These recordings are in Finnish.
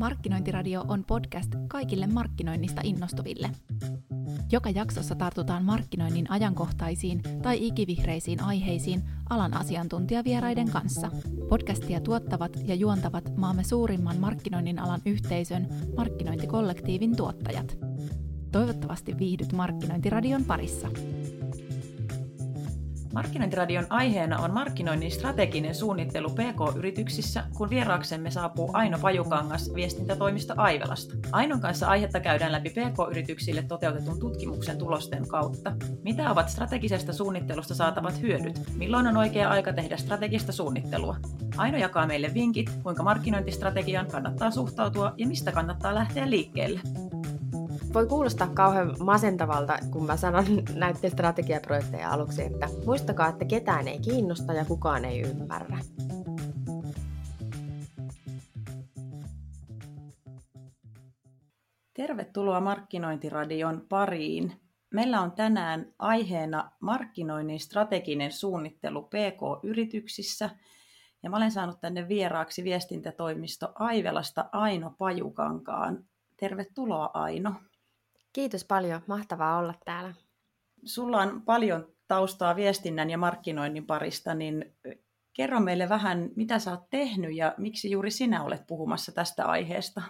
Markkinointiradio on podcast kaikille markkinoinnista innostuville. Joka jaksossa tartutaan markkinoinnin ajankohtaisiin tai ikivihreisiin aiheisiin alan asiantuntijavieraiden kanssa. Podcastia tuottavat ja juontavat maamme suurimman markkinoinnin alan yhteisön markkinointikollektiivin tuottajat. Toivottavasti viihdyt Markkinointiradion parissa. Markkinointiradion aiheena on markkinoinnin strateginen suunnittelu PK-yrityksissä, kun vieraaksemme saapuu Aino Pajukangas viestintätoimisto Aivelasta. Ainon kanssa aihetta käydään läpi PK-yrityksille toteutetun tutkimuksen tulosten kautta. Mitä ovat strategisesta suunnittelusta saatavat hyödyt? Milloin on oikea aika tehdä strategista suunnittelua? Aino jakaa meille vinkit, kuinka markkinointistrategiaan kannattaa suhtautua ja mistä kannattaa lähteä liikkeelle voi kuulostaa kauhean masentavalta, kun mä sanon näiden strategiaprojekteja aluksi, että muistakaa, että ketään ei kiinnosta ja kukaan ei ymmärrä. Tervetuloa Markkinointiradion pariin. Meillä on tänään aiheena markkinoinnin strateginen suunnittelu PK-yrityksissä. Ja mä olen saanut tänne vieraaksi viestintätoimisto Aivelasta Aino Pajukankaan. Tervetuloa Aino. Kiitos paljon, mahtavaa olla täällä. Sulla on paljon taustaa viestinnän ja markkinoinnin parista, niin kerro meille vähän, mitä sä oot tehnyt ja miksi juuri sinä olet puhumassa tästä aiheesta?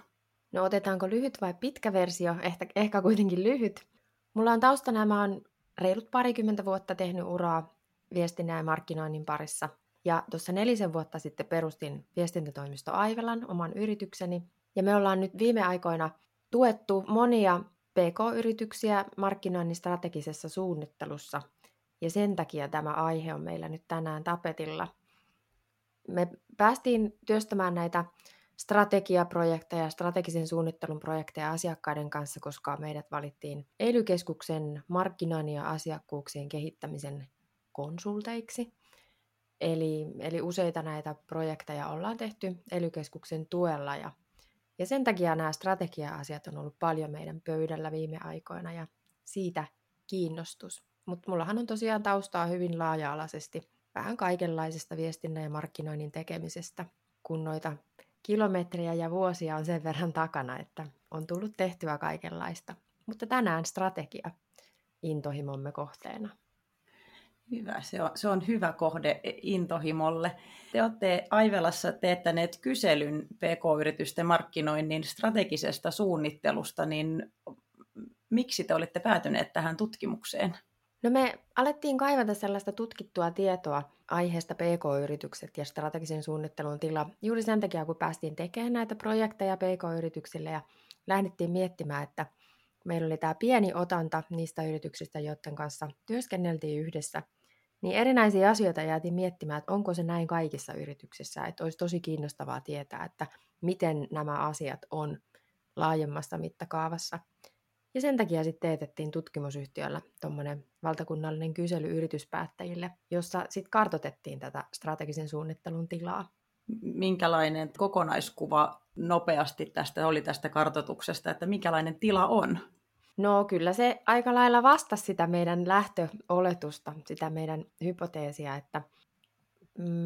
No otetaanko lyhyt vai pitkä versio? Ehkä, ehkä kuitenkin lyhyt. Mulla on taustana, mä oon reilut parikymmentä vuotta tehnyt uraa viestinnän ja markkinoinnin parissa. Ja tuossa nelisen vuotta sitten perustin viestintätoimisto Aivelan, oman yritykseni. Ja me ollaan nyt viime aikoina tuettu monia PK-yrityksiä markkinoinnin strategisessa suunnittelussa, ja sen takia tämä aihe on meillä nyt tänään tapetilla. Me päästiin työstämään näitä strategiaprojekteja, strategisen suunnittelun projekteja asiakkaiden kanssa, koska meidät valittiin ely markkinoinnin ja asiakkuuksien kehittämisen konsulteiksi. Eli, eli useita näitä projekteja ollaan tehty ely tuella ja ja sen takia nämä strategia-asiat on ollut paljon meidän pöydällä viime aikoina ja siitä kiinnostus. Mutta mullahan on tosiaan taustaa hyvin laaja-alaisesti vähän kaikenlaisesta viestinnän ja markkinoinnin tekemisestä, kun noita kilometrejä ja vuosia on sen verran takana, että on tullut tehtyä kaikenlaista. Mutta tänään strategia intohimomme kohteena. Hyvä, se on, se on hyvä kohde intohimolle. Te olette Aivelassa teettäneet kyselyn PK-yritysten markkinoinnin strategisesta suunnittelusta, niin miksi te olette päätyneet tähän tutkimukseen? No me alettiin kaivata sellaista tutkittua tietoa aiheesta PK-yritykset ja strategisen suunnittelun tila juuri sen takia, kun päästiin tekemään näitä projekteja PK-yrityksille ja lähdettiin miettimään, että meillä oli tämä pieni otanta niistä yrityksistä, joiden kanssa työskenneltiin yhdessä – niin erinäisiä asioita jäätiin miettimään, että onko se näin kaikissa yrityksissä, että olisi tosi kiinnostavaa tietää, että miten nämä asiat on laajemmassa mittakaavassa. Ja sen takia sitten teetettiin tutkimusyhtiöllä tuommoinen valtakunnallinen kysely yrityspäättäjille, jossa sitten kartotettiin tätä strategisen suunnittelun tilaa. Minkälainen kokonaiskuva nopeasti tästä oli tästä kartotuksesta, että minkälainen tila on? No kyllä se aika lailla vastasi sitä meidän lähtöoletusta, sitä meidän hypoteesia, että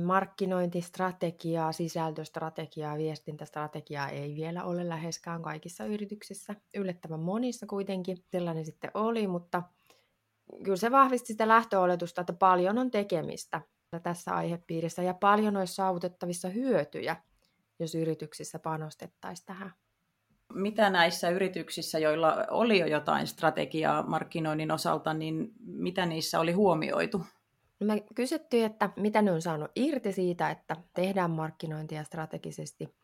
markkinointistrategiaa, sisältöstrategiaa, viestintästrategiaa ei vielä ole läheskään kaikissa yrityksissä. Yllättävän monissa kuitenkin sellainen sitten oli, mutta kyllä se vahvisti sitä lähtöoletusta, että paljon on tekemistä tässä aihepiirissä ja paljon olisi saavutettavissa hyötyjä, jos yrityksissä panostettaisiin tähän mitä näissä yrityksissä, joilla oli jo jotain strategiaa markkinoinnin osalta, niin mitä niissä oli huomioitu? No me kysyttiin, että mitä ne on saanut irti siitä, että tehdään markkinointia strategisesti.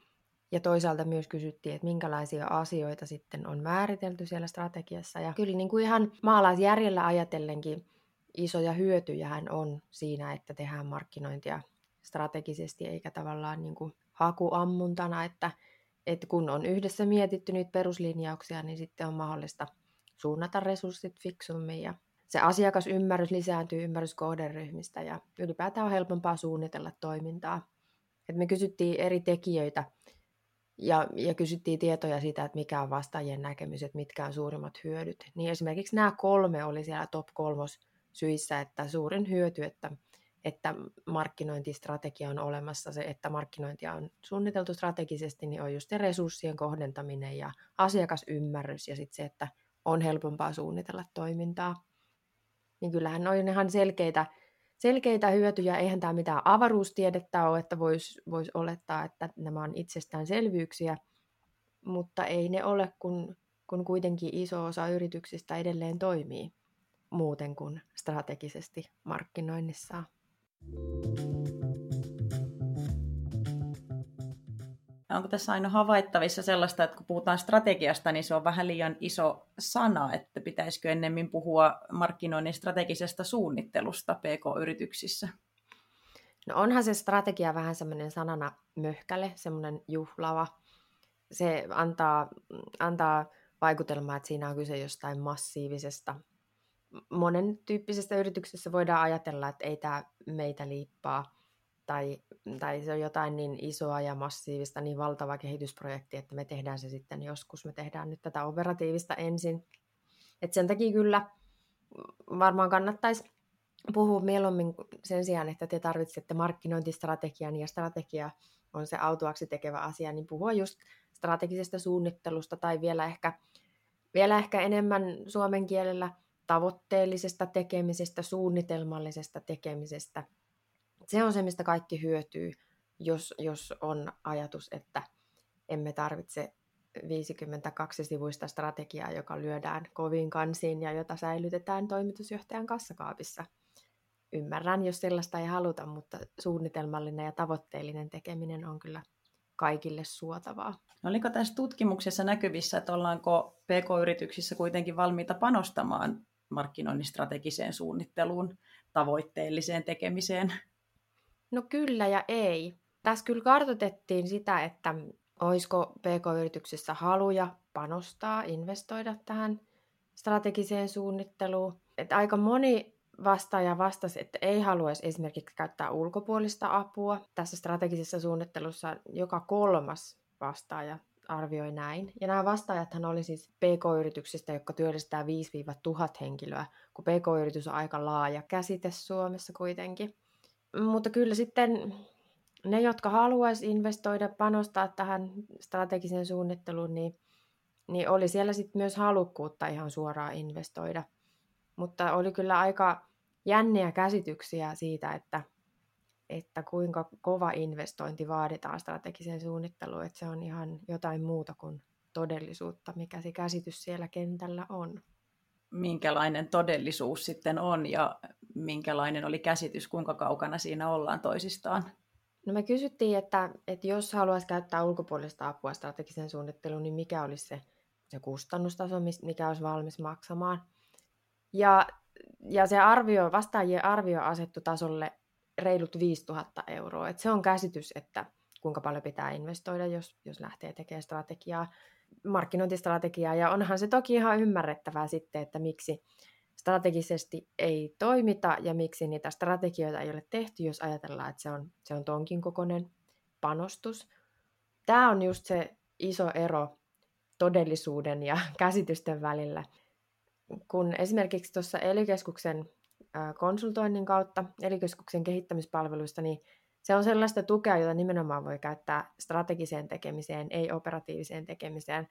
Ja toisaalta myös kysyttiin, että minkälaisia asioita sitten on määritelty siellä strategiassa. Ja kyllä niin kuin ihan maalaisjärjellä ajatellenkin isoja hyötyjähän on siinä, että tehdään markkinointia strategisesti eikä tavallaan niin kuin hakuammuntana, että että kun on yhdessä mietitty niitä peruslinjauksia, niin sitten on mahdollista suunnata resurssit fiksummin ja se asiakasymmärrys lisääntyy ymmärrys kohderyhmistä ja ylipäätään on helpompaa suunnitella toimintaa. Et me kysyttiin eri tekijöitä ja, ja kysyttiin tietoja siitä, että mikä on vastaajien näkemys, että mitkä on suurimmat hyödyt. Niin esimerkiksi nämä kolme oli siellä top kolmos syissä, että suurin hyöty, että että markkinointistrategia on olemassa, se, että markkinointia on suunniteltu strategisesti, niin on just se resurssien kohdentaminen ja asiakasymmärrys ja sitten se, että on helpompaa suunnitella toimintaa. Niin kyllähän on ihan selkeitä, selkeitä hyötyjä. Eihän tämä mitään avaruustiedettä ole, että voisi vois olettaa, että nämä on itsestäänselvyyksiä, mutta ei ne ole, kun, kun kuitenkin iso osa yrityksistä edelleen toimii muuten kuin strategisesti markkinoinnissaan. Onko tässä aina havaittavissa sellaista, että kun puhutaan strategiasta, niin se on vähän liian iso sana, että pitäisikö ennemmin puhua markkinoinnin strategisesta suunnittelusta PK-yrityksissä? No onhan se strategia vähän semmoinen sanana möhkäle, semmoinen juhlava. Se antaa, antaa vaikutelmaa, että siinä on kyse jostain massiivisesta monen tyyppisessä yrityksessä voidaan ajatella, että ei tämä meitä liippaa, tai, tai se on jotain niin isoa ja massiivista, niin valtava kehitysprojekti, että me tehdään se sitten joskus, me tehdään nyt tätä operatiivista ensin. Et sen takia kyllä varmaan kannattaisi puhua mieluummin sen sijaan, että te tarvitsette markkinointistrategian ja strategia on se autuaksi tekevä asia, niin puhua just strategisesta suunnittelusta tai vielä ehkä, vielä ehkä enemmän suomen kielellä tavoitteellisesta tekemisestä, suunnitelmallisesta tekemisestä. Se on se, mistä kaikki hyötyy, jos, jos on ajatus, että emme tarvitse 52-sivuista strategiaa, joka lyödään koviin kansiin ja jota säilytetään toimitusjohtajan kassakaapissa. Ymmärrän, jos sellaista ei haluta, mutta suunnitelmallinen ja tavoitteellinen tekeminen on kyllä kaikille suotavaa. No oliko tässä tutkimuksessa näkyvissä, että ollaanko PK-yrityksissä kuitenkin valmiita panostamaan markkinoinnin strategiseen suunnitteluun, tavoitteelliseen tekemiseen? No kyllä ja ei. Tässä kyllä kartoitettiin sitä, että olisiko PK-yrityksissä haluja panostaa, investoida tähän strategiseen suunnitteluun. Että aika moni vastaaja vastasi, että ei haluaisi esimerkiksi käyttää ulkopuolista apua. Tässä strategisessa suunnittelussa joka kolmas vastaaja arvioi näin. Ja nämä vastaajathan oli siis PK-yrityksistä, jotka työllistää 5-1000 henkilöä, kun PK-yritys on aika laaja käsite Suomessa kuitenkin. Mutta kyllä sitten ne, jotka haluaisi investoida, panostaa tähän strategiseen suunnitteluun, niin, niin oli siellä sitten myös halukkuutta ihan suoraan investoida. Mutta oli kyllä aika jänniä käsityksiä siitä, että että kuinka kova investointi vaaditaan strategiseen suunnitteluun, että se on ihan jotain muuta kuin todellisuutta, mikä se käsitys siellä kentällä on. Minkälainen todellisuus sitten on ja minkälainen oli käsitys, kuinka kaukana siinä ollaan toisistaan? No me kysyttiin, että, että jos haluaisi käyttää ulkopuolista apua strategiseen suunnitteluun, niin mikä olisi se, se kustannustaso, mikä olisi valmis maksamaan. Ja, ja se arvio, vastaajien arvio asettu tasolle reilut 5000 euroa. Et se on käsitys, että kuinka paljon pitää investoida, jos, jos lähtee tekemään strategiaa, markkinointistrategiaa. Ja onhan se toki ihan ymmärrettävää sitten, että miksi strategisesti ei toimita ja miksi niitä strategioita ei ole tehty, jos ajatellaan, että se on, se on tonkin kokoinen panostus. Tämä on just se iso ero todellisuuden ja käsitysten välillä. Kun esimerkiksi tuossa ely konsultoinnin kautta elikeskuksen kehittämispalveluista, niin se on sellaista tukea, jota nimenomaan voi käyttää strategiseen tekemiseen, ei operatiiviseen tekemiseen.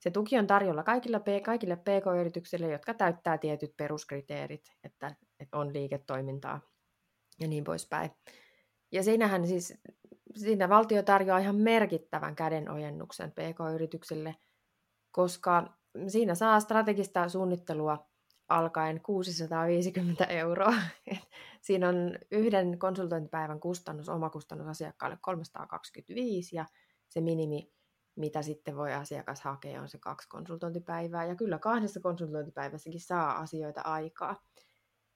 Se tuki on tarjolla kaikille, kaikille PK-yrityksille, jotka täyttää tietyt peruskriteerit, että, että on liiketoimintaa ja niin poispäin. Ja siinähän siis, siinä valtio tarjoaa ihan merkittävän kädenojennuksen PK-yrityksille, koska siinä saa strategista suunnittelua alkaen 650 euroa. Siinä on yhden konsultointipäivän kustannus, omakustannus asiakkaalle 325 ja se minimi, mitä sitten voi asiakas hakea, on se kaksi konsultointipäivää. Ja kyllä kahdessa konsultointipäivässäkin saa asioita aikaa.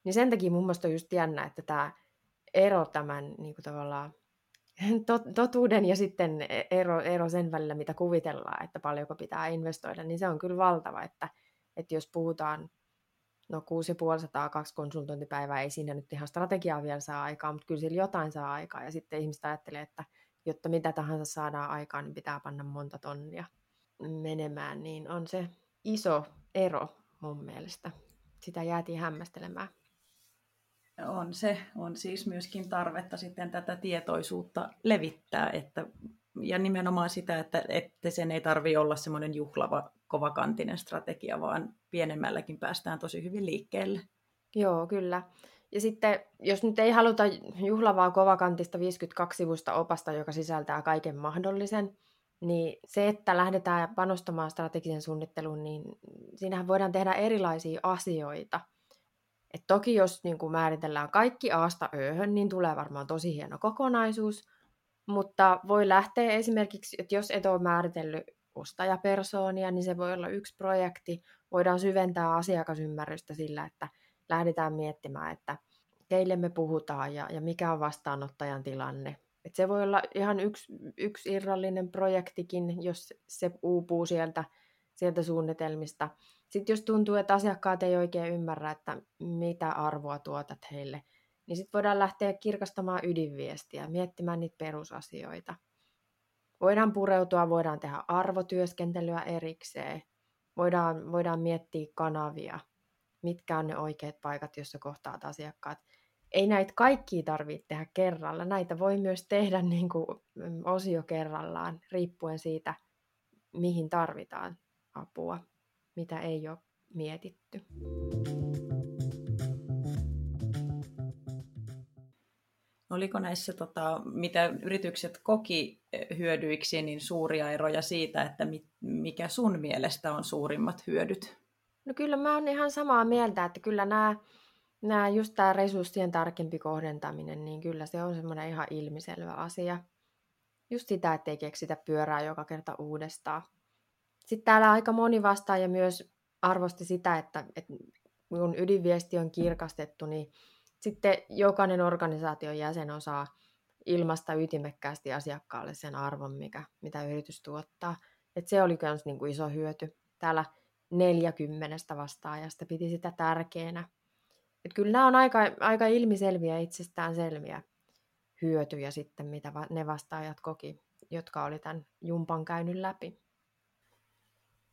Niin sen takia mun mielestä on just jännä, että tämä ero tämän niin kuin tavallaan totuuden ja sitten ero, ero sen välillä, mitä kuvitellaan, että paljonko pitää investoida, niin se on kyllä valtava, että, että jos puhutaan no 6500 kaksi konsultointipäivää, ei siinä nyt ihan strategiaa vielä saa aikaa, mutta kyllä sillä jotain saa aikaa. Ja sitten ihmiset ajattelee, että jotta mitä tahansa saadaan aikaan, niin pitää panna monta tonnia menemään, niin on se iso ero mun mielestä. Sitä jäätiin hämmästelemään. On se, on siis myöskin tarvetta sitten tätä tietoisuutta levittää, että, ja nimenomaan sitä, että, että sen ei tarvi olla semmoinen juhlava, kovakantinen strategia, vaan pienemmälläkin päästään tosi hyvin liikkeelle. Joo, kyllä. Ja sitten, jos nyt ei haluta juhlavaa kovakantista 52-sivusta opasta, joka sisältää kaiken mahdollisen, niin se, että lähdetään panostamaan strategisen suunnitteluun, niin siinähän voidaan tehdä erilaisia asioita. Et toki jos niin kuin määritellään kaikki Aasta Öhön, niin tulee varmaan tosi hieno kokonaisuus, mutta voi lähteä esimerkiksi, että jos et ole määritellyt ostajapersoonia, niin se voi olla yksi projekti. Voidaan syventää asiakasymmärrystä sillä, että lähdetään miettimään, että keille me puhutaan ja, ja mikä on vastaanottajan tilanne. Et se voi olla ihan yksi, yksi irrallinen projektikin, jos se uupuu sieltä, sieltä suunnitelmista. Sitten jos tuntuu, että asiakkaat ei oikein ymmärrä, että mitä arvoa tuotat heille, niin sitten voidaan lähteä kirkastamaan ydinviestiä, miettimään niitä perusasioita. Voidaan pureutua, voidaan tehdä arvotyöskentelyä erikseen, voidaan, voidaan miettiä kanavia, mitkä on ne oikeat paikat, joissa kohtaat asiakkaat. Ei näitä kaikkia tarvitse tehdä kerralla. Näitä voi myös tehdä niin kuin mm, osio kerrallaan, riippuen siitä, mihin tarvitaan apua, mitä ei ole mietitty. Oliko näissä, tota, mitä yritykset koki eh, hyödyiksi, niin suuria eroja siitä, että mikä sun mielestä on suurimmat hyödyt? No kyllä mä oon ihan samaa mieltä, että kyllä nämä, nämä just tämä resurssien tarkempi kohdentaminen, niin kyllä se on semmoinen ihan ilmiselvä asia. Just sitä, ettei keksitä pyörää joka kerta uudestaan. Sitten täällä aika moni vastaaja myös arvosti sitä, että, että kun ydinviesti on kirkastettu, niin sitten jokainen organisaation jäsen osaa ilmasta ytimekkäästi asiakkaalle sen arvon, mikä, mitä yritys tuottaa. Et se oli myös niin kuin iso hyöty. Täällä 40 vastaajasta piti sitä tärkeänä. Et kyllä nämä on aika, aika ilmiselviä itsestään selviä hyötyjä sitten, mitä ne vastaajat koki, jotka oli tämän jumpan käynyt läpi.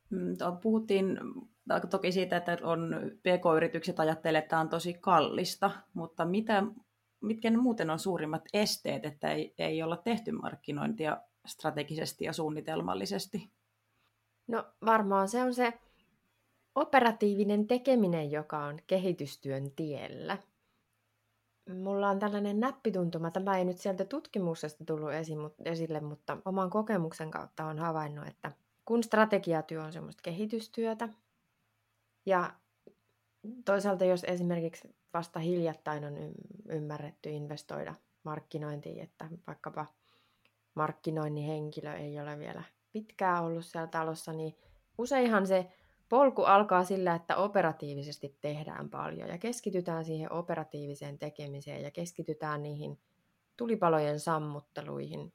Mm, puhuttiin toki siitä, että on PK-yritykset ajattelee, että tämä on tosi kallista, mutta mitä, mitkä ne muuten on suurimmat esteet, että ei, ei olla tehty markkinointia strategisesti ja suunnitelmallisesti? No varmaan se on se operatiivinen tekeminen, joka on kehitystyön tiellä. Mulla on tällainen näppituntuma, tämä ei nyt sieltä tutkimuksesta tullut esille, mutta oman kokemuksen kautta on havainnut, että kun strategiatyö on semmoista kehitystyötä, ja toisaalta jos esimerkiksi vasta hiljattain on ymmärretty investoida markkinointiin, että vaikkapa markkinoinnin henkilö ei ole vielä pitkään ollut siellä talossa, niin useinhan se polku alkaa sillä, että operatiivisesti tehdään paljon ja keskitytään siihen operatiiviseen tekemiseen ja keskitytään niihin tulipalojen sammutteluihin.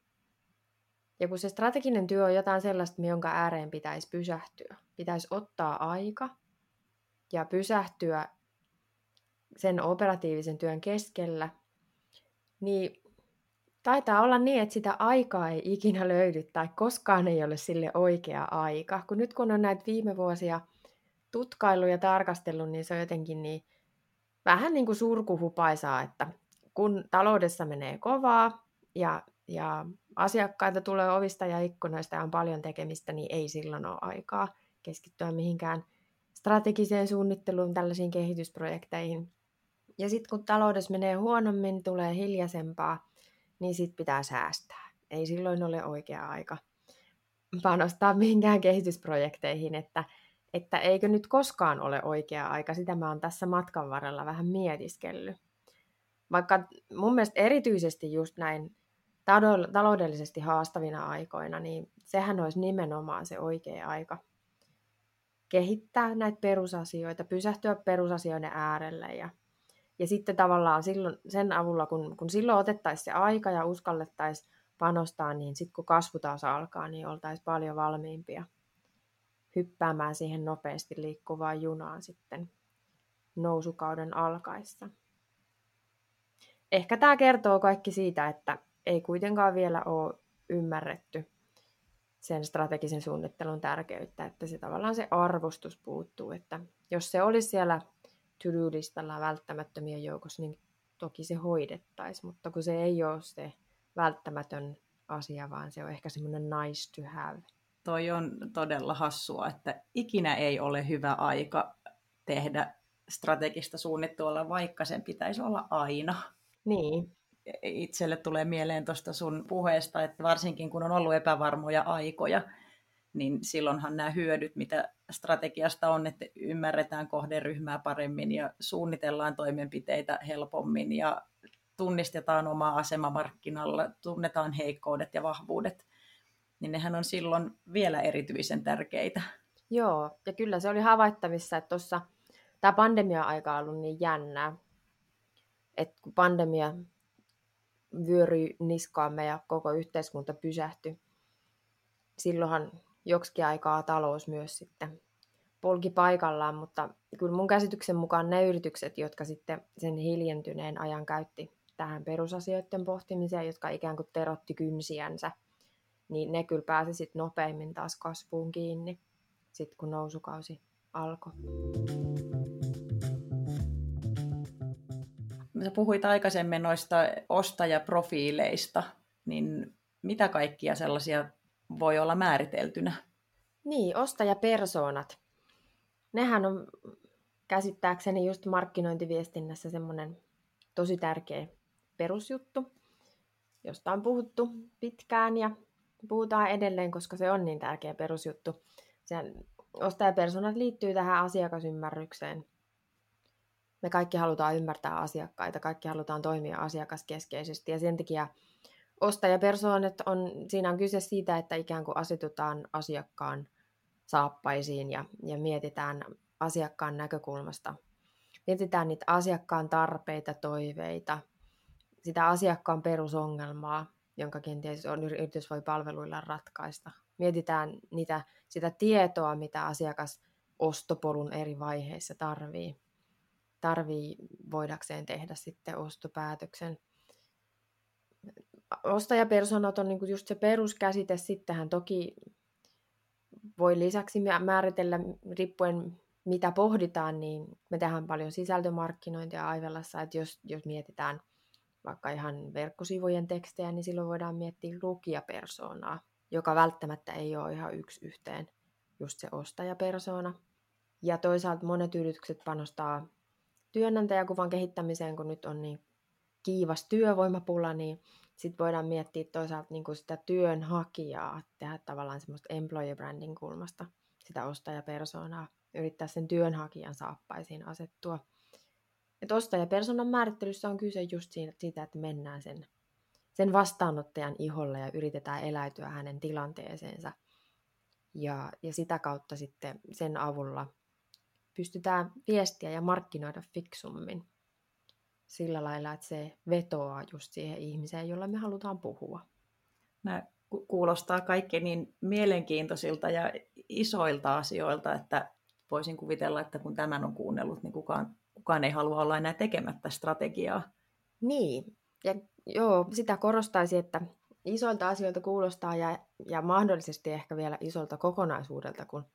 Ja kun se strateginen työ on jotain sellaista, jonka ääreen pitäisi pysähtyä, pitäisi ottaa aika ja pysähtyä sen operatiivisen työn keskellä, niin taitaa olla niin, että sitä aikaa ei ikinä löydy tai koskaan ei ole sille oikea aika. Kun nyt kun on näitä viime vuosia tutkailu ja tarkastellut, niin se on jotenkin niin vähän niin kuin surkuhupaisaa, että kun taloudessa menee kovaa ja, ja asiakkaita tulee ovista ja ikkunoista ja on paljon tekemistä, niin ei silloin ole aikaa keskittyä mihinkään strategiseen suunnitteluun, tällaisiin kehitysprojekteihin. Ja sitten kun taloudessa menee huonommin, tulee hiljaisempaa, niin sitten pitää säästää. Ei silloin ole oikea aika panostaa mihinkään kehitysprojekteihin, että, että eikö nyt koskaan ole oikea aika. Sitä mä oon tässä matkan varrella vähän mietiskellyt. Vaikka mun mielestä erityisesti just näin taloudellisesti haastavina aikoina, niin sehän olisi nimenomaan se oikea aika kehittää näitä perusasioita, pysähtyä perusasioiden äärelle ja ja sitten tavallaan silloin, sen avulla, kun, kun silloin otettaisiin se aika ja uskallettaisiin panostaa, niin sitten kun kasvu taas alkaa, niin oltaisiin paljon valmiimpia hyppäämään siihen nopeasti liikkuvaan junaan sitten nousukauden alkaessa. Ehkä tämä kertoo kaikki siitä, että ei kuitenkaan vielä ole ymmärretty sen strategisen suunnittelun tärkeyttä, että se tavallaan se arvostus puuttuu, että jos se olisi siellä to-do-listalla välttämättömien joukossa, niin toki se hoidettaisiin, mutta kun se ei ole se välttämätön asia, vaan se on ehkä semmoinen nice to have. Toi on todella hassua, että ikinä ei ole hyvä aika tehdä strategista suunnittelua, vaikka sen pitäisi olla aina. Niin. Itselle tulee mieleen tuosta sun puheesta, että varsinkin kun on ollut epävarmoja aikoja, niin silloinhan nämä hyödyt, mitä strategiasta on, että ymmärretään kohderyhmää paremmin ja suunnitellaan toimenpiteitä helpommin ja tunnistetaan oma asema markkinalla, tunnetaan heikkoudet ja vahvuudet, niin nehän on silloin vielä erityisen tärkeitä. Joo, ja kyllä se oli havaittavissa, että tuossa tämä pandemia-aika on ollut niin jännää, että kun pandemia vyöryi niskaamme ja koko yhteiskunta pysähtyi, silloinhan joksikin aikaa talous myös sitten polki paikallaan, mutta kyllä mun käsityksen mukaan ne yritykset, jotka sitten sen hiljentyneen ajan käytti tähän perusasioiden pohtimiseen, jotka ikään kuin terotti kynsiänsä, niin ne kyllä pääsi sitten nopeimmin taas kasvuun kiinni, sitten kun nousukausi alkoi. Sä puhuit aikaisemmin noista ostajaprofiileista, niin mitä kaikkia sellaisia voi olla määriteltynä? Niin, ostajapersoonat. Nehän on käsittääkseni just markkinointiviestinnässä semmoinen tosi tärkeä perusjuttu, josta on puhuttu pitkään ja puhutaan edelleen, koska se on niin tärkeä perusjuttu. Sen ostajapersonat liittyy tähän asiakasymmärrykseen. Me kaikki halutaan ymmärtää asiakkaita, kaikki halutaan toimia asiakaskeskeisesti ja sen takia ostajapersoonat on, siinä on kyse siitä, että ikään kuin asetutaan asiakkaan saappaisiin ja, ja mietitään asiakkaan näkökulmasta. Mietitään niitä asiakkaan tarpeita, toiveita, sitä asiakkaan perusongelmaa, jonka kenties on, yritys voi palveluilla ratkaista. Mietitään niitä, sitä tietoa, mitä asiakas ostopolun eri vaiheissa tarvii, tarvii voidakseen tehdä sitten ostopäätöksen. Ostajapersonat on niin just se peruskäsite, sittenhän toki voi lisäksi määritellä, riippuen mitä pohditaan, niin me tehdään paljon sisältömarkkinointia Aivelassa, että jos, jos mietitään – vaikka ihan verkkosivujen tekstejä, niin silloin voidaan miettiä lukijapersoonaa, joka välttämättä ei ole ihan yksi yhteen just se ostajapersoona. Ja toisaalta monet yritykset panostaa työnantajakuvan kehittämiseen, kun nyt on niin kiivas työvoimapula, niin sitten voidaan miettiä toisaalta niin kuin sitä työnhakijaa, tehdä tavallaan semmoista employer branding kulmasta sitä ostajapersoonaa, yrittää sen työnhakijan saappaisiin asettua – että ostajapersonan määrittelyssä on kyse just siitä, että mennään sen, sen vastaanottajan iholle ja yritetään eläytyä hänen tilanteeseensa. Ja, ja sitä kautta sitten sen avulla pystytään viestiä ja markkinoida fiksummin sillä lailla, että se vetoaa just siihen ihmiseen, jolla me halutaan puhua. Nämä kuulostaa kaikki niin mielenkiintoisilta ja isoilta asioilta, että voisin kuvitella, että kun tämän on kuunnellut, niin kukaan kukaan ei halua olla enää tekemättä strategiaa. Niin, ja joo, sitä korostaisin, että isoilta asioilta kuulostaa ja, ja mahdollisesti ehkä vielä isolta kokonaisuudelta, kun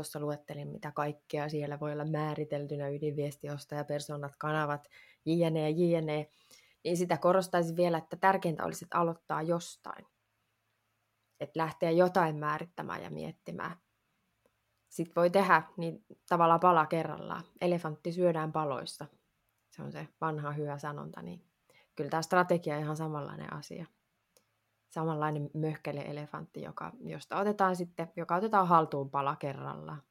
tuossa luettelin, mitä kaikkea siellä voi olla määriteltynä ydinviestiosta ja persoonat, kanavat, jne, jne, niin sitä korostaisin vielä, että tärkeintä olisi, että aloittaa jostain. Että lähteä jotain määrittämään ja miettimään sitten voi tehdä niin tavallaan pala kerrallaan. Elefantti syödään paloissa. Se on se vanha hyvä sanonta. Niin kyllä tämä strategia on ihan samanlainen asia. Samanlainen möhkele elefantti, joka, josta otetaan sitten, joka otetaan haltuun pala kerrallaan.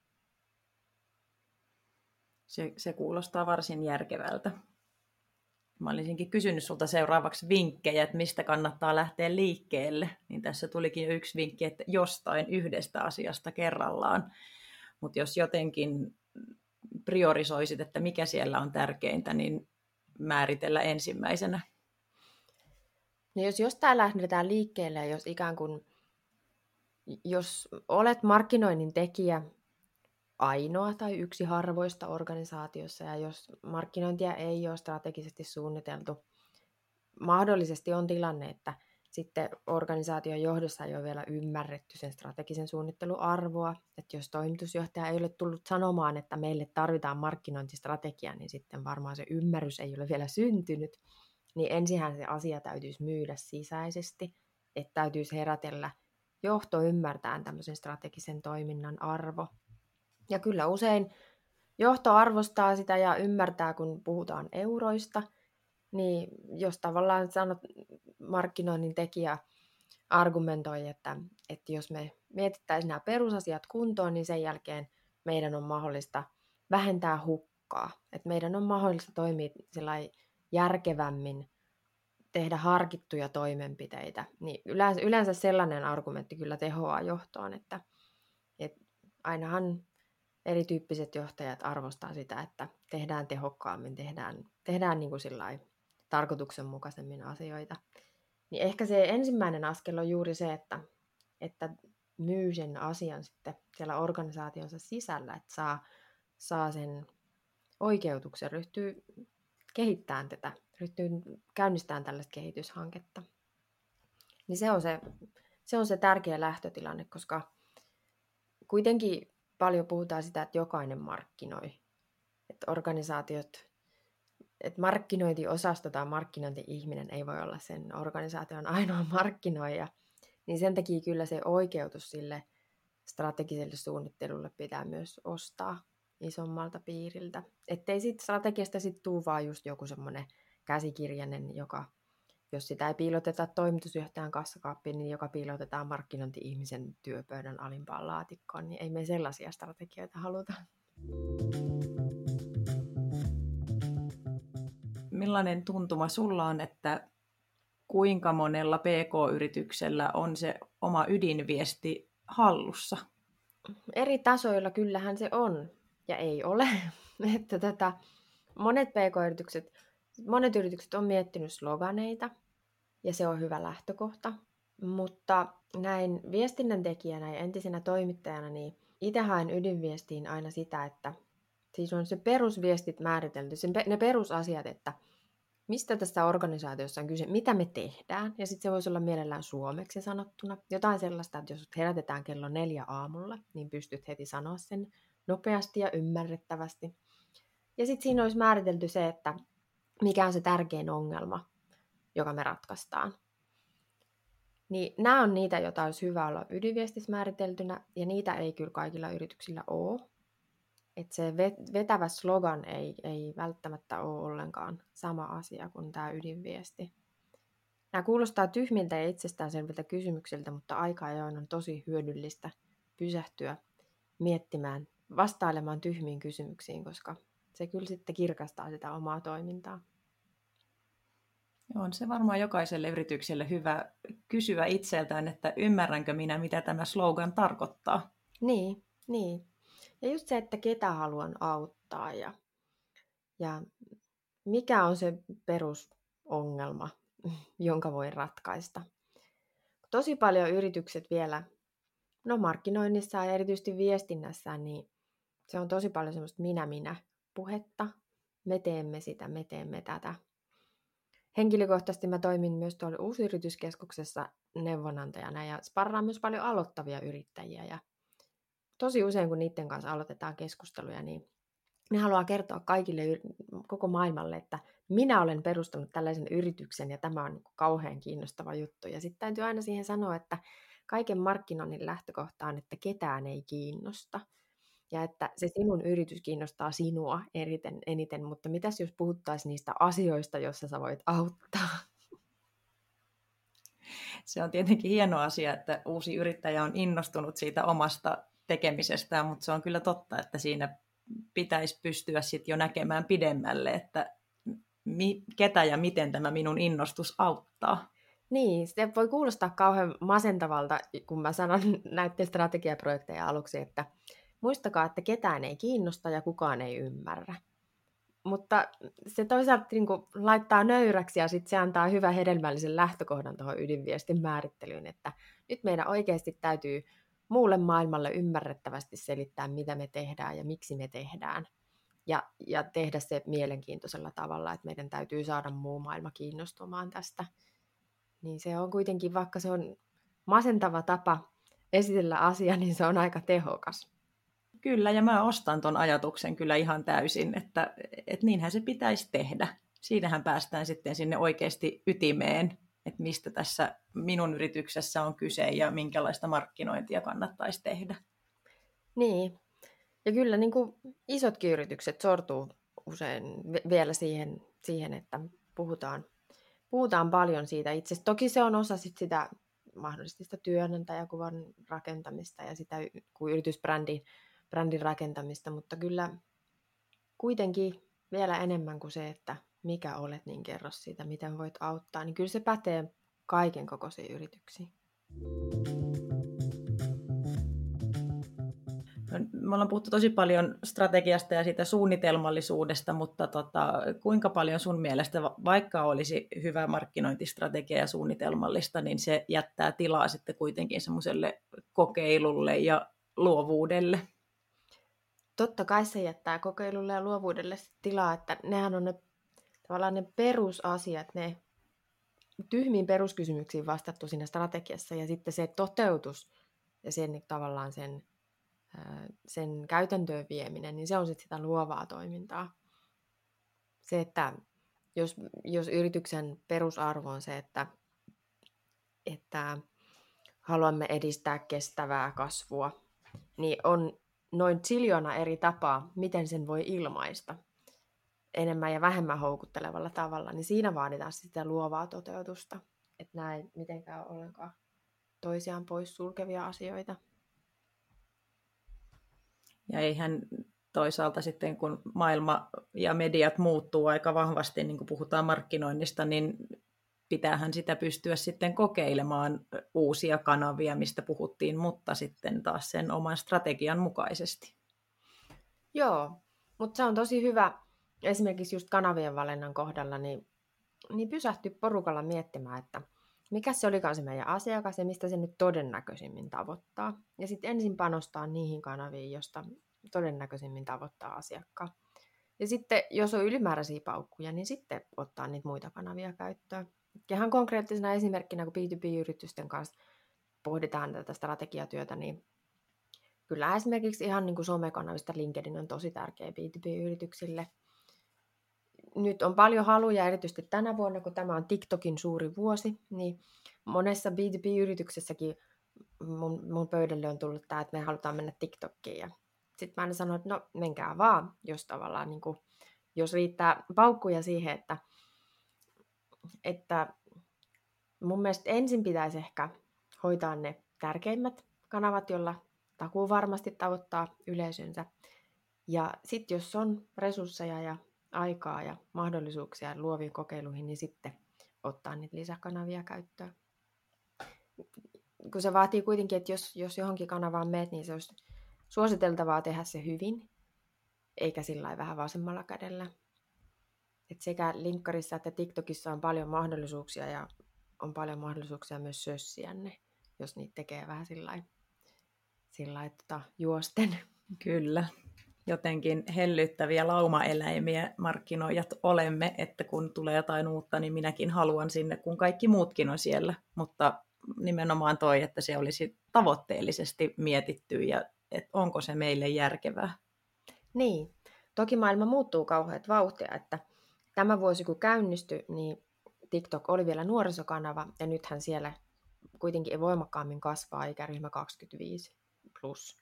Se, se kuulostaa varsin järkevältä. Mä olisinkin kysynyt sulta seuraavaksi vinkkejä, että mistä kannattaa lähteä liikkeelle. Niin tässä tulikin jo yksi vinkki, että jostain yhdestä asiasta kerrallaan. Mutta jos jotenkin priorisoisit, että mikä siellä on tärkeintä, niin määritellä ensimmäisenä. No jos jostain lähdetään liikkeelle jos ikään kuin, jos olet markkinoinnin tekijä ainoa tai yksi harvoista organisaatiossa ja jos markkinointia ei ole strategisesti suunniteltu, mahdollisesti on tilanne, että sitten organisaation johdossa ei ole vielä ymmärretty sen strategisen suunnittelun arvoa. Että jos toimitusjohtaja ei ole tullut sanomaan, että meille tarvitaan markkinointistrategia, niin sitten varmaan se ymmärrys ei ole vielä syntynyt. Niin ensinhän se asia täytyisi myydä sisäisesti, että täytyisi herätellä johto ymmärtää tämmöisen strategisen toiminnan arvo. Ja kyllä usein johto arvostaa sitä ja ymmärtää, kun puhutaan euroista, niin jos tavallaan sanot, markkinoinnin tekijä argumentoi, että, että jos me mietittäisiin nämä perusasiat kuntoon, niin sen jälkeen meidän on mahdollista vähentää hukkaa. Että meidän on mahdollista toimia järkevämmin, tehdä harkittuja toimenpiteitä. Niin yleensä, yleensä sellainen argumentti kyllä tehoaa johtoon, että, että ainahan erityyppiset johtajat arvostaa sitä, että tehdään tehokkaammin, tehdään, tehdään niin kuin tarkoituksenmukaisemmin asioita. Niin ehkä se ensimmäinen askel on juuri se, että, että myy sen asian sitten siellä organisaationsa sisällä, että saa, saa sen oikeutuksen, ryhtyy kehittämään tätä, ryhtyy käynnistämään tällaista kehityshanketta. Niin se on se, se on se tärkeä lähtötilanne, koska kuitenkin paljon puhutaan sitä, että jokainen markkinoi. Että organisaatiot että markkinointiosasto tai markkinointi-ihminen ei voi olla sen organisaation ainoa markkinoija, niin sen takia kyllä se oikeutus sille strategiselle suunnittelulle pitää myös ostaa isommalta piiriltä. Ettei siitä strategiasta sitten tuu vaan just joku semmoinen käsikirjainen, joka, jos sitä ei piiloteta toimitusjohtajan kassakaappiin, niin joka piilotetaan markkinointi-ihmisen työpöydän alimpaan laatikkoon, niin ei me sellaisia strategioita haluta. millainen tuntuma sulla on, että kuinka monella PK-yrityksellä on se oma ydinviesti hallussa? Eri tasoilla kyllähän se on ja ei ole. että tätä, monet PK-yritykset, monet yritykset on miettinyt sloganeita ja se on hyvä lähtökohta. Mutta näin viestinnän tekijänä ja entisenä toimittajana, niin itse haen ydinviestiin aina sitä, että siis on se perusviestit määritelty, se, ne perusasiat, että mistä tässä organisaatiossa on kyse, mitä me tehdään, ja sitten se voisi olla mielellään suomeksi sanottuna. Jotain sellaista, että jos herätetään kello neljä aamulla, niin pystyt heti sanoa sen nopeasti ja ymmärrettävästi. Ja sitten siinä olisi määritelty se, että mikä on se tärkein ongelma, joka me ratkaistaan. Niin nämä on niitä, joita olisi hyvä olla ydinviestissä määriteltynä, ja niitä ei kyllä kaikilla yrityksillä ole että se vetävä slogan ei, ei välttämättä ole ollenkaan sama asia kuin tämä ydinviesti. Nämä kuulostaa tyhmiltä ja itsestäänselviltä kysymyksiltä, mutta aika ajoin on tosi hyödyllistä pysähtyä miettimään, vastailemaan tyhmiin kysymyksiin, koska se kyllä sitten kirkastaa sitä omaa toimintaa. On se varmaan jokaiselle yritykselle hyvä kysyä itseltään, että ymmärränkö minä, mitä tämä slogan tarkoittaa. Niin, niin. Ja just se, että ketä haluan auttaa ja, ja mikä on se perusongelma, jonka voin ratkaista. Tosi paljon yritykset vielä, no markkinoinnissa ja erityisesti viestinnässä, niin se on tosi paljon semmoista minä-minä puhetta. Me teemme sitä, me teemme tätä. Henkilökohtaisesti mä toimin myös tuolla uusyrityskeskuksessa neuvonantajana ja sparraan myös paljon aloittavia yrittäjiä ja tosi usein, kun niiden kanssa aloitetaan keskusteluja, niin ne haluaa kertoa kaikille, koko maailmalle, että minä olen perustanut tällaisen yrityksen ja tämä on niin kauhean kiinnostava juttu. Ja sitten täytyy aina siihen sanoa, että kaiken markkinoinnin lähtökohta on, että ketään ei kiinnosta. Ja että se sinun yritys kiinnostaa sinua eriten, eniten, mutta mitäs jos puhuttaisiin niistä asioista, joissa sä voit auttaa? Se on tietenkin hieno asia, että uusi yrittäjä on innostunut siitä omasta tekemisestään, mutta se on kyllä totta, että siinä pitäisi pystyä sitten jo näkemään pidemmälle, että mi, ketä ja miten tämä minun innostus auttaa. Niin, se voi kuulostaa kauhean masentavalta, kun mä sanon näiden strategiaprojekteja aluksi, että muistakaa, että ketään ei kiinnosta ja kukaan ei ymmärrä. Mutta se toisaalta niin kuin, laittaa nöyräksi ja sitten se antaa hyvän hedelmällisen lähtökohdan tuohon ydinviestin määrittelyyn, että nyt meidän oikeasti täytyy muulle maailmalle ymmärrettävästi selittää, mitä me tehdään ja miksi me tehdään. Ja, ja tehdä se mielenkiintoisella tavalla, että meidän täytyy saada muu maailma kiinnostumaan tästä. niin se on kuitenkin, vaikka se on masentava tapa esitellä asia, niin se on aika tehokas. Kyllä, ja mä ostan ton ajatuksen kyllä ihan täysin, että, että niinhän se pitäisi tehdä. Siinähän päästään sitten sinne oikeasti ytimeen, että mistä tässä minun yrityksessä on kyse ja minkälaista markkinointia kannattaisi tehdä. Niin, ja kyllä niin kuin isotkin yritykset sortuu usein vielä siihen, siihen että puhutaan, puhutaan paljon siitä itse. Toki se on osa sit sitä mahdollisesti sitä työnantajakuvan rakentamista ja sitä kuin yritysbrändin brändin rakentamista, mutta kyllä kuitenkin vielä enemmän kuin se, että mikä olet, niin kerro siitä, miten voit auttaa, niin kyllä se pätee kaiken kokoisiin yrityksiin. Me ollaan puhuttu tosi paljon strategiasta ja siitä suunnitelmallisuudesta, mutta tota, kuinka paljon sun mielestä, vaikka olisi hyvä markkinointistrategia ja suunnitelmallista, niin se jättää tilaa sitten kuitenkin semmoiselle kokeilulle ja luovuudelle? Totta kai se jättää kokeilulle ja luovuudelle tilaa, että nehän on ne tavallaan ne perusasiat, ne tyhmiin peruskysymyksiin vastattu siinä strategiassa ja sitten se toteutus ja sen tavallaan sen, sen käytäntöön vieminen, niin se on sitten sitä luovaa toimintaa. Se, että jos, jos yrityksen perusarvo on se, että, että haluamme edistää kestävää kasvua, niin on noin siljona eri tapaa, miten sen voi ilmaista enemmän ja vähemmän houkuttelevalla tavalla, niin siinä vaaditaan sitä luovaa toteutusta. Että ei mitenkään ollenkaan toisiaan pois sulkevia asioita. Ja eihän toisaalta sitten, kun maailma ja mediat muuttuu aika vahvasti, niin kuin puhutaan markkinoinnista, niin pitäähän sitä pystyä sitten kokeilemaan uusia kanavia, mistä puhuttiin, mutta sitten taas sen oman strategian mukaisesti. Joo, mutta se on tosi hyvä esimerkiksi just kanavien valinnan kohdalla, niin, niin pysähty porukalla miettimään, että mikä se olikaan se meidän asiakas ja mistä se nyt todennäköisimmin tavoittaa. Ja sitten ensin panostaa niihin kanaviin, josta todennäköisimmin tavoittaa asiakkaan. Ja sitten, jos on ylimääräisiä paukkuja, niin sitten ottaa niitä muita kanavia käyttöön. Ihan konkreettisena esimerkkinä, kun B2B-yritysten kanssa pohditaan tätä strategiatyötä, niin kyllä esimerkiksi ihan niin kuin somekanavista LinkedIn on tosi tärkeä B2B-yrityksille. Nyt on paljon haluja, erityisesti tänä vuonna, kun tämä on TikTokin suuri vuosi, niin monessa B2B-yrityksessäkin mun, mun pöydälle on tullut tämä, että me halutaan mennä TikTokkiin. Ja sitten mä aina sanon, että no menkää vaan, jos tavallaan niin kuin, jos riittää paukkuja siihen, että että mun mielestä ensin pitäisi ehkä hoitaa ne tärkeimmät kanavat, joilla takuu varmasti tavoittaa yleisönsä. Ja sitten jos on resursseja ja aikaa ja mahdollisuuksia luoviin kokeiluihin, niin sitten ottaa niitä lisäkanavia käyttöön. Kun se vaatii kuitenkin, että jos, jos johonkin kanavaan meet, niin se olisi suositeltavaa tehdä se hyvin, eikä sillä vähän vasemmalla kädellä. Et sekä linkkarissa että TikTokissa on paljon mahdollisuuksia ja on paljon mahdollisuuksia myös sössiä ne, jos niitä tekee vähän sillä lailla tota, juosten. Kyllä. Jotenkin hellyttäviä laumaeläimiä markkinoijat olemme, että kun tulee jotain uutta, niin minäkin haluan sinne, kun kaikki muutkin on siellä. Mutta nimenomaan toi, että se olisi tavoitteellisesti mietitty ja että onko se meille järkevää. Niin. Toki maailma muuttuu kauheat vauhtia, että tämä vuosi kun käynnistyi, niin TikTok oli vielä nuorisokanava ja nythän siellä kuitenkin voimakkaammin kasvaa ikäryhmä 25 plus.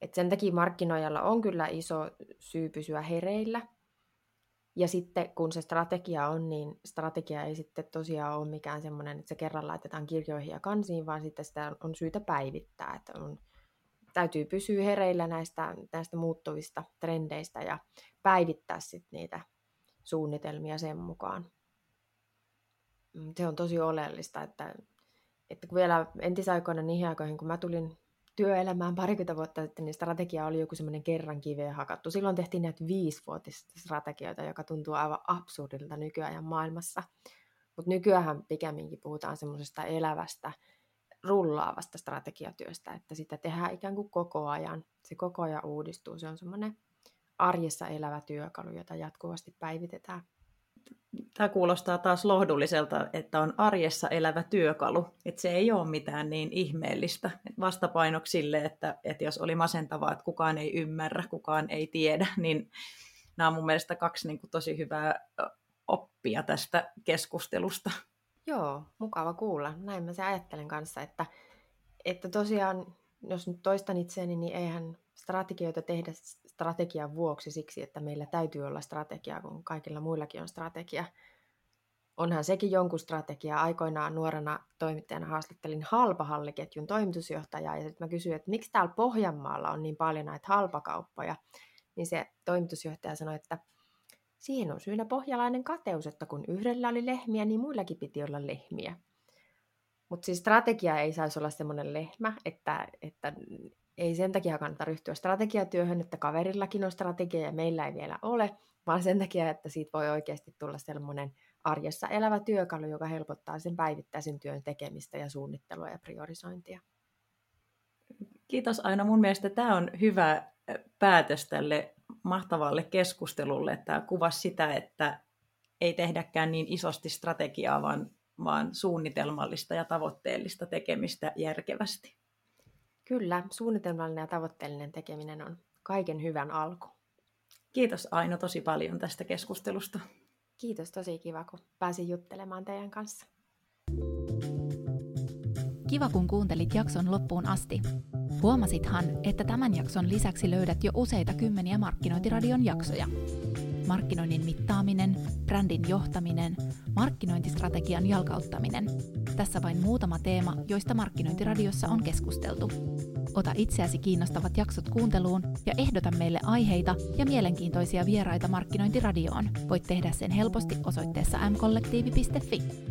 Et sen takia markkinoijalla on kyllä iso syy pysyä hereillä. Ja sitten kun se strategia on, niin strategia ei sitten tosiaan ole mikään semmoinen, että se kerran laitetaan kirjoihin ja kansiin, vaan sitten sitä on syytä päivittää. Että on, täytyy pysyä hereillä näistä, näistä muuttuvista trendeistä ja päivittää sitten niitä suunnitelmia sen mukaan. Mm, se on tosi oleellista, että, että kun vielä entisaikoina niihin aikoihin, kun mä tulin työelämään parikymmentä vuotta sitten, niin strategia oli joku semmoinen kerran kiveen hakattu. Silloin tehtiin näitä viisivuotista strategioita, joka tuntuu aivan absurdilta nykyajan maailmassa. Mutta nykyään pikemminkin puhutaan semmoisesta elävästä, rullaavasta strategiatyöstä, että sitä tehdään ikään kuin koko ajan. Se koko ajan uudistuu. Se on semmoinen arjessa elävä työkalu, jota jatkuvasti päivitetään. tämä kuulostaa taas lohdulliselta, että on arjessa elävä työkalu. Että se ei ole mitään niin ihmeellistä vastapainoksille, että, että jos oli masentavaa, että kukaan ei ymmärrä, kukaan ei tiedä, niin nämä on mun mielestä kaksi niin kuin tosi hyvää oppia tästä keskustelusta. Joo, mukava kuulla. Näin mä se ajattelen kanssa, että, että tosiaan, jos nyt toistan itseäni, niin eihän strategioita tehdä strategian vuoksi siksi, että meillä täytyy olla strategia, kun kaikilla muillakin on strategia. Onhan sekin jonkun strategia. Aikoinaan nuorena toimittajana haastattelin halpahalliketjun toimitusjohtajaa ja sitten mä kysyin, että miksi täällä Pohjanmaalla on niin paljon näitä halpakauppoja. Niin se toimitusjohtaja sanoi, että siihen on syynä pohjalainen kateus, että kun yhdellä oli lehmiä, niin muillakin piti olla lehmiä. Mutta siis strategia ei saisi olla semmoinen lehmä, että, että ei sen takia kannata ryhtyä strategiatyöhön, että kaverillakin on strategia ja meillä ei vielä ole, vaan sen takia, että siitä voi oikeasti tulla sellainen arjessa elävä työkalu, joka helpottaa sen päivittäisen työn tekemistä ja suunnittelua ja priorisointia. Kiitos Aina. Mun mielestä tämä on hyvä päätös tälle mahtavalle keskustelulle. Tämä kuvasi sitä, että ei tehdäkään niin isosti strategiaa, vaan, vaan suunnitelmallista ja tavoitteellista tekemistä järkevästi. Kyllä, suunnitelmallinen ja tavoitteellinen tekeminen on kaiken hyvän alku. Kiitos Aino tosi paljon tästä keskustelusta. Kiitos, tosi kiva, kun pääsin juttelemaan teidän kanssa. Kiva, kun kuuntelit jakson loppuun asti. Huomasithan, että tämän jakson lisäksi löydät jo useita kymmeniä Markkinointiradion jaksoja markkinoinnin mittaaminen, brändin johtaminen, markkinointistrategian jalkauttaminen. Tässä vain muutama teema, joista Markkinointiradiossa on keskusteltu. Ota itseäsi kiinnostavat jaksot kuunteluun ja ehdota meille aiheita ja mielenkiintoisia vieraita Markkinointiradioon. Voit tehdä sen helposti osoitteessa mkollektiivi.fi.